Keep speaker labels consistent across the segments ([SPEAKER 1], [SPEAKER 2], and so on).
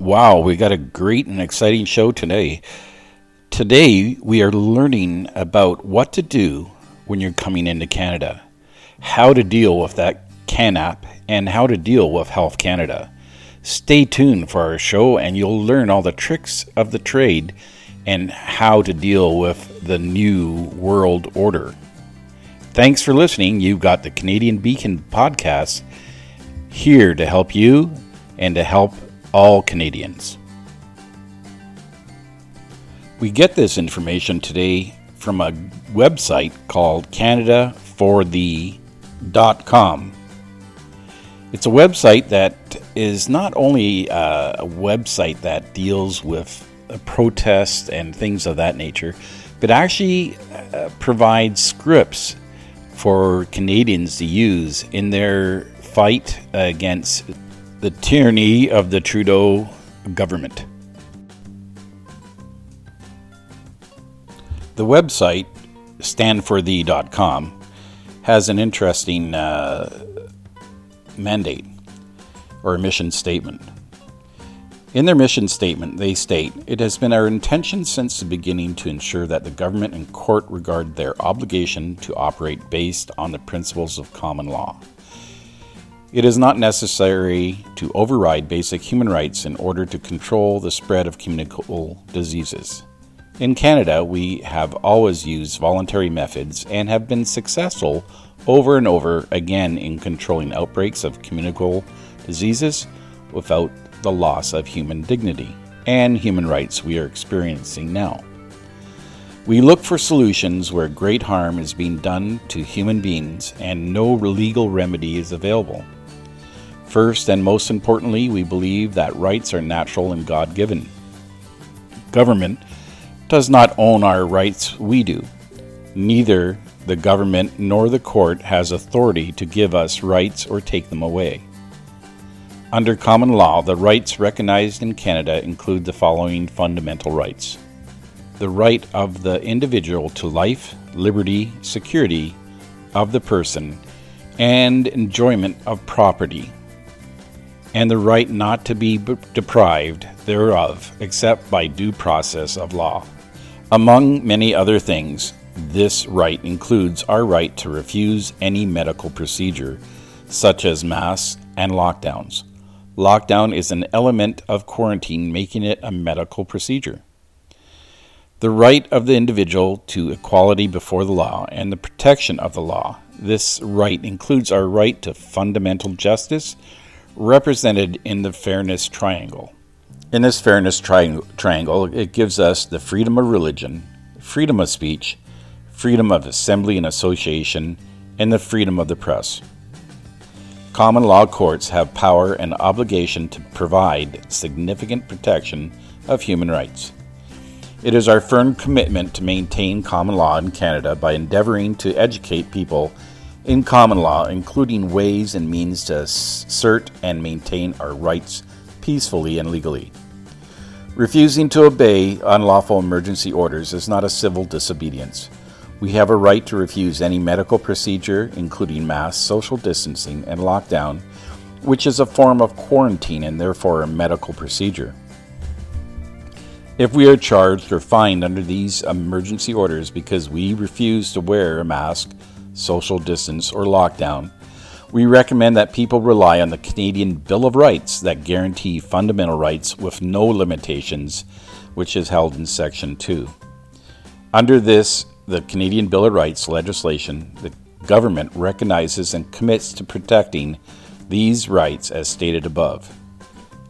[SPEAKER 1] Wow, we got a great and exciting show today. Today, we are learning about what to do when you're coming into Canada, how to deal with that CanApp, and how to deal with Health Canada. Stay tuned for our show, and you'll learn all the tricks of the trade and how to deal with the new world order. Thanks for listening. You've got the Canadian Beacon podcast here to help you and to help all Canadians. We get this information today from a website called CanadaForThee.com. It's a website that is not only uh, a website that deals with protests and things of that nature, but actually uh, provides scripts for Canadians to use in their fight against the tyranny of the Trudeau government. The website, standforthee.com, has an interesting uh, mandate or mission statement. In their mission statement, they state It has been our intention since the beginning to ensure that the government and court regard their obligation to operate based on the principles of common law. It is not necessary to override basic human rights in order to control the spread of communicable diseases. In Canada, we have always used voluntary methods and have been successful over and over again in controlling outbreaks of communicable diseases without the loss of human dignity and human rights we are experiencing now. We look for solutions where great harm is being done to human beings and no legal remedy is available. First and most importantly, we believe that rights are natural and God given. Government does not own our rights, we do. Neither the government nor the court has authority to give us rights or take them away. Under common law, the rights recognized in Canada include the following fundamental rights the right of the individual to life, liberty, security of the person, and enjoyment of property and the right not to be deprived thereof except by due process of law. Among many other things, this right includes our right to refuse any medical procedure, such as masks and lockdowns. Lockdown is an element of quarantine, making it a medical procedure. The right of the individual to equality before the law and the protection of the law. This right includes our right to fundamental justice, represented in the fairness triangle. In this fairness tri- triangle, it gives us the freedom of religion, freedom of speech, freedom of assembly and association, and the freedom of the press. Common law courts have power and obligation to provide significant protection of human rights. It is our firm commitment to maintain common law in Canada by endeavoring to educate people in common law, including ways and means to assert and maintain our rights peacefully and legally. Refusing to obey unlawful emergency orders is not a civil disobedience. We have a right to refuse any medical procedure, including mass social distancing and lockdown, which is a form of quarantine and therefore a medical procedure. If we are charged or fined under these emergency orders because we refuse to wear a mask, social distance, or lockdown, we recommend that people rely on the Canadian Bill of Rights that guarantee fundamental rights with no limitations, which is held in Section 2. Under this, the Canadian Bill of Rights legislation, the government recognizes and commits to protecting these rights as stated above.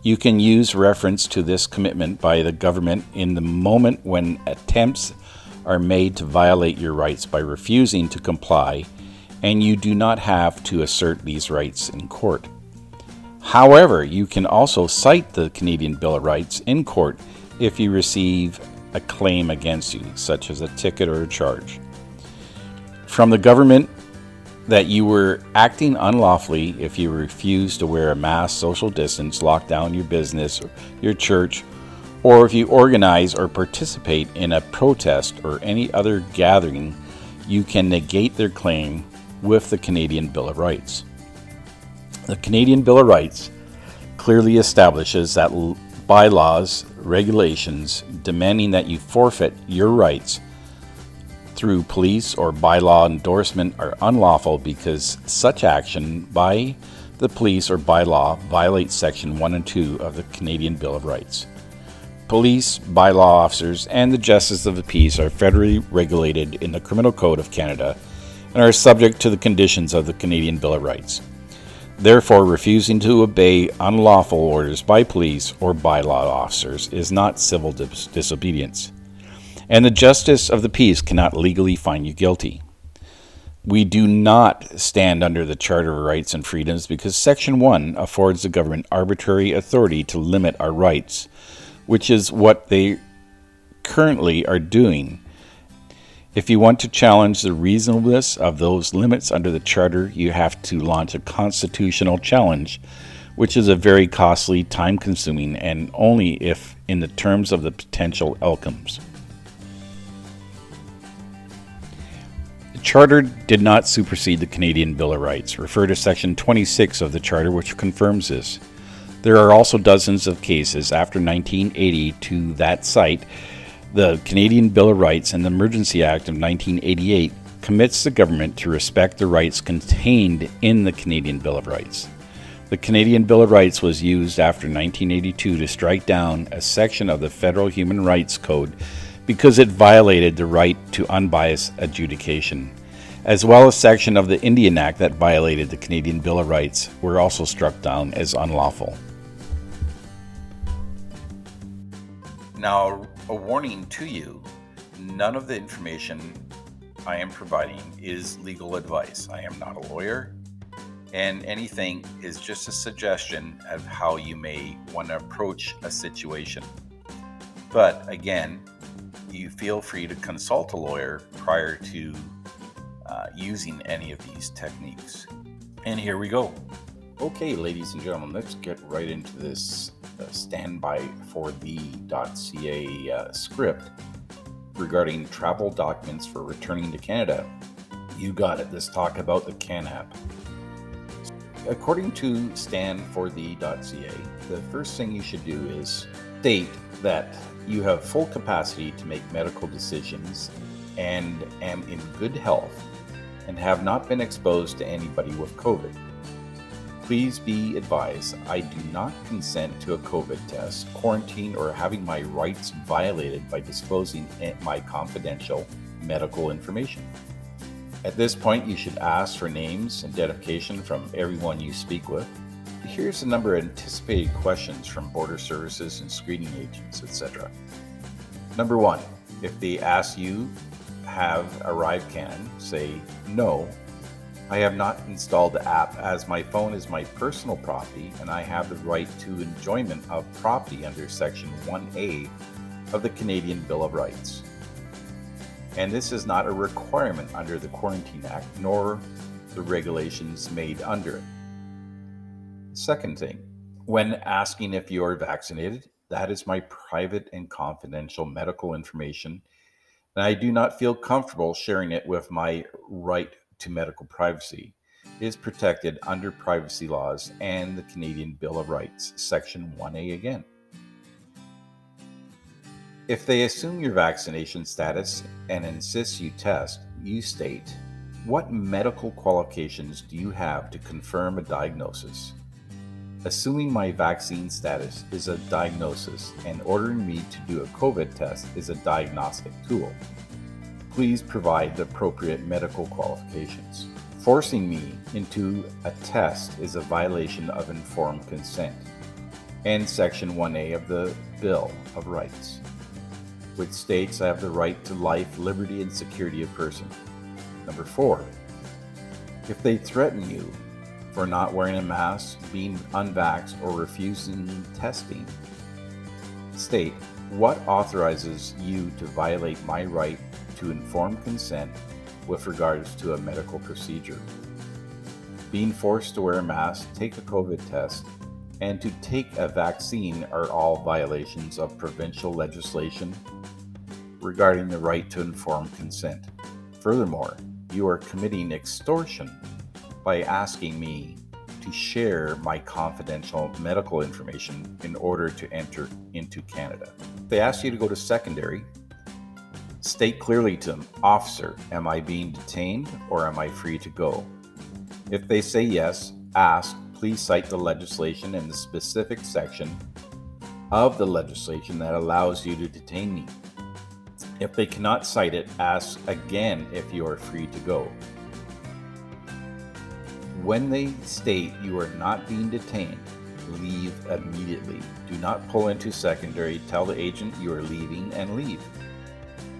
[SPEAKER 1] You can use reference to this commitment by the government in the moment when attempts are made to violate your rights by refusing to comply, and you do not have to assert these rights in court. However, you can also cite the Canadian Bill of Rights in court if you receive a claim against you, such as a ticket or a charge. From the government, that you were acting unlawfully if you refused to wear a mask, social distance, lock down your business, your church, or if you organize or participate in a protest or any other gathering, you can negate their claim with the Canadian Bill of Rights. The Canadian Bill of Rights clearly establishes that bylaws, regulations demanding that you forfeit your rights through police or bylaw endorsement are unlawful because such action by the police or bylaw violates Section 1 and 2 of the Canadian Bill of Rights. Police, bylaw officers, and the Justice of the Peace are federally regulated in the Criminal Code of Canada and are subject to the conditions of the Canadian Bill of Rights. Therefore, refusing to obey unlawful orders by police or bylaw officers is not civil dis- disobedience, and the Justice of the Peace cannot legally find you guilty. We do not stand under the Charter of Rights and Freedoms because Section 1 affords the government arbitrary authority to limit our rights, which is what they currently are doing. If you want to challenge the reasonableness of those limits under the Charter, you have to launch a constitutional challenge, which is a very costly, time consuming, and only if in the terms of the potential outcomes. The Charter did not supersede the Canadian Bill of Rights. Refer to Section 26 of the Charter, which confirms this. There are also dozens of cases after 1980 to that site. The Canadian Bill of Rights and the Emergency Act of 1988 commits the government to respect the rights contained in the Canadian Bill of Rights. The Canadian Bill of Rights was used after 1982 to strike down a section of the Federal Human Rights Code because it violated the right to unbiased adjudication, as well as a section of the Indian Act that violated the Canadian Bill of Rights were also struck down as unlawful. Now, a warning to you none of the information I am providing is legal advice. I am not a lawyer, and anything is just a suggestion of how you may want to approach a situation. But again, you feel free to consult a lawyer prior to uh, using any of these techniques. And here we go. Okay, ladies and gentlemen, let's get right into this uh, standby for the.ca uh, script regarding travel documents for returning to Canada. You got it. Let's talk about the CAN app. According to standforthee.ca, the first thing you should do is state that you have full capacity to make medical decisions and am in good health and have not been exposed to anybody with COVID. Please be advised I do not consent to a COVID test, quarantine, or having my rights violated by disclosing my confidential medical information. At this point, you should ask for names and identification from everyone you speak with Here's a number of anticipated questions from border services and screening agents, etc. Number one, if they ask you have ArriveCAN, say no. I have not installed the app as my phone is my personal property and I have the right to enjoyment of property under Section 1A of the Canadian Bill of Rights. And this is not a requirement under the Quarantine Act nor the regulations made under it. Second thing, when asking if you're vaccinated, that is my private and confidential medical information, and I do not feel comfortable sharing it with my right to medical privacy. is protected under privacy laws and the Canadian Bill of Rights, Section 1A again. If they assume your vaccination status and insist you test, you state, What medical qualifications do you have to confirm a diagnosis? Assuming my vaccine status is a diagnosis and ordering me to do a COVID test is a diagnostic tool, please provide the appropriate medical qualifications. Forcing me into a test is a violation of informed consent and Section 1A of the Bill of Rights, which states I have the right to life, liberty, and security of person. Number four, if they threaten you for not wearing a mask, being unvaxxed, or refusing testing. State what authorizes you to violate my right to informed consent with regards to a medical procedure. Being forced to wear a mask, take a COVID test, and to take a vaccine are all violations of provincial legislation regarding the right to informed consent. Furthermore, you are committing extortion by asking me to share my confidential medical information in order to enter into Canada. They ask you to go to secondary, state clearly to them, Officer, am I being detained or am I free to go? If they say yes, ask, please cite the legislation and the specific section of the legislation that allows you to detain me. If they cannot cite it, ask again if you are free to go. When they state you are not being detained, leave immediately. Do not pull into secondary. Tell the agent you are leaving and leave.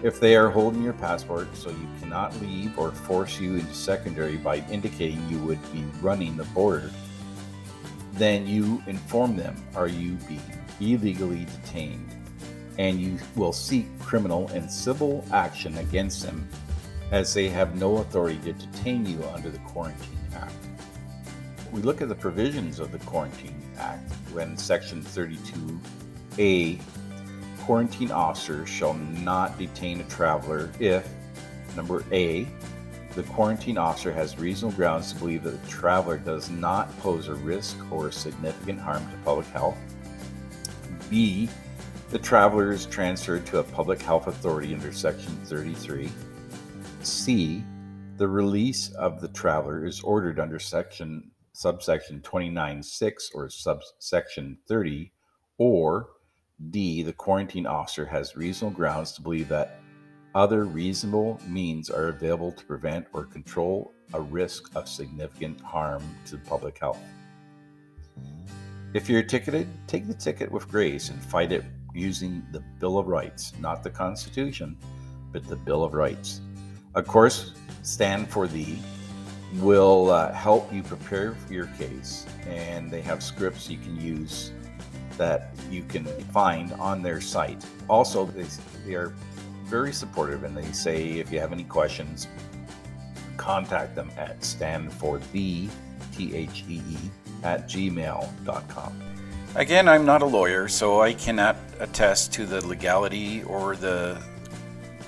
[SPEAKER 1] If they are holding your passport so you cannot leave or force you into secondary by indicating you would be running the border, then you inform them are you being illegally detained and you will seek criminal and civil action against them as they have no authority to detain you under the Quarantine Act. We look at the provisions of the Quarantine Act when Section 32A quarantine officers shall not detain a traveler if number A the quarantine officer has reasonable grounds to believe that the traveler does not pose a risk or significant harm to public health. B the traveler is transferred to a public health authority under Section 33. C. The release of the traveler is ordered under Section subsection 29.6 or subsection 30. Or D. The quarantine officer has reasonable grounds to believe that other reasonable means are available to prevent or control a risk of significant harm to public health. If you're ticketed, take the ticket with grace and fight it using the Bill of Rights, not the Constitution, but the Bill of Rights. Of course, Stand for Thee will uh, help you prepare for your case, and they have scripts you can use that you can find on their site. Also, they, they are very supportive and they say if you have any questions, contact them at standforthee, T H E E, at gmail.com. Again, I'm not a lawyer, so I cannot attest to the legality or the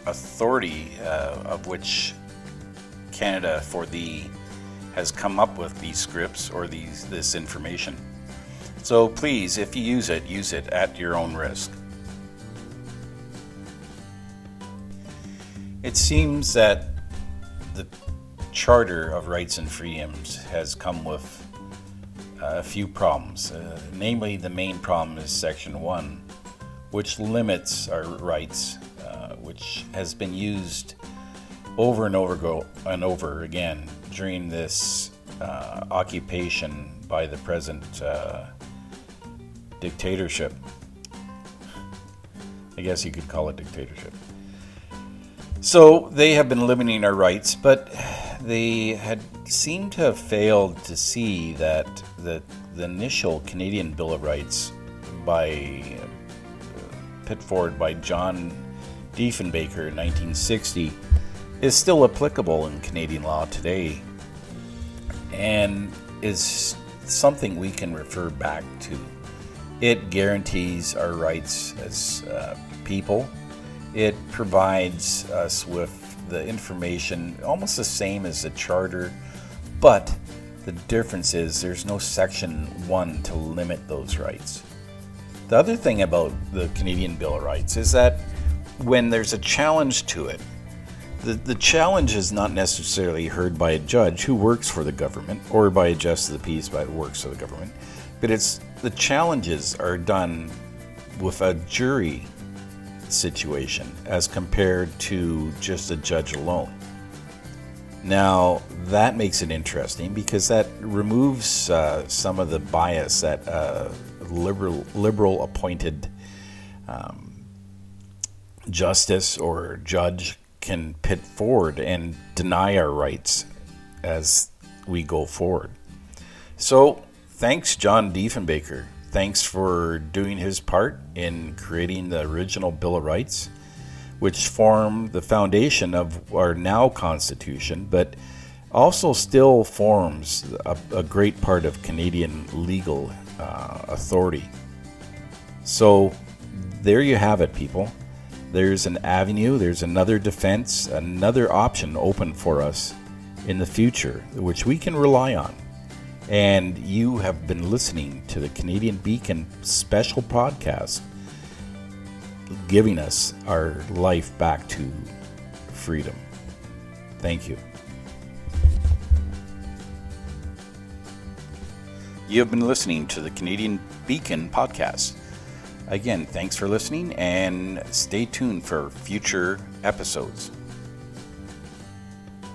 [SPEAKER 1] authority uh, of which Canada for the has come up with these scripts or these this information. So please, if you use it, use it at your own risk. It seems that the Charter of Rights and Freedoms has come with a few problems. Uh, namely, the main problem is Section 1, which limits our rights, uh, which has been used over and over go, and over again during this uh, occupation by the present uh, dictatorship. I guess you could call it dictatorship. So they have been limiting our rights, but they had seemed to have failed to see that the, the initial Canadian Bill of Rights by uh, put forward by John Diefenbaker in 1960 is still applicable in Canadian law today and is something we can refer back to. It guarantees our rights as uh, people. It provides us with the information almost the same as the charter, but the difference is there's no section 1 to limit those rights. The other thing about the Canadian Bill of Rights is that when there's a challenge to it, the, the challenge is not necessarily heard by a judge who works for the government or by a justice of the peace who works for the government, but it's the challenges are done with a jury situation as compared to just a judge alone. Now, that makes it interesting because that removes uh, some of the bias that a liberal, liberal appointed um, justice or judge can pit forward and deny our rights as we go forward. So, thanks, John Diefenbaker, thanks for doing his part in creating the original Bill of Rights, which form the foundation of our now Constitution, but also still forms a, a great part of Canadian legal uh, authority. So, there you have it, people. There's an avenue, there's another defense, another option open for us in the future, which we can rely on. And you have been listening to the Canadian Beacon special podcast, giving us our life back to freedom. Thank you. You have been listening to the Canadian Beacon podcast. Again, thanks for listening and stay tuned for future episodes.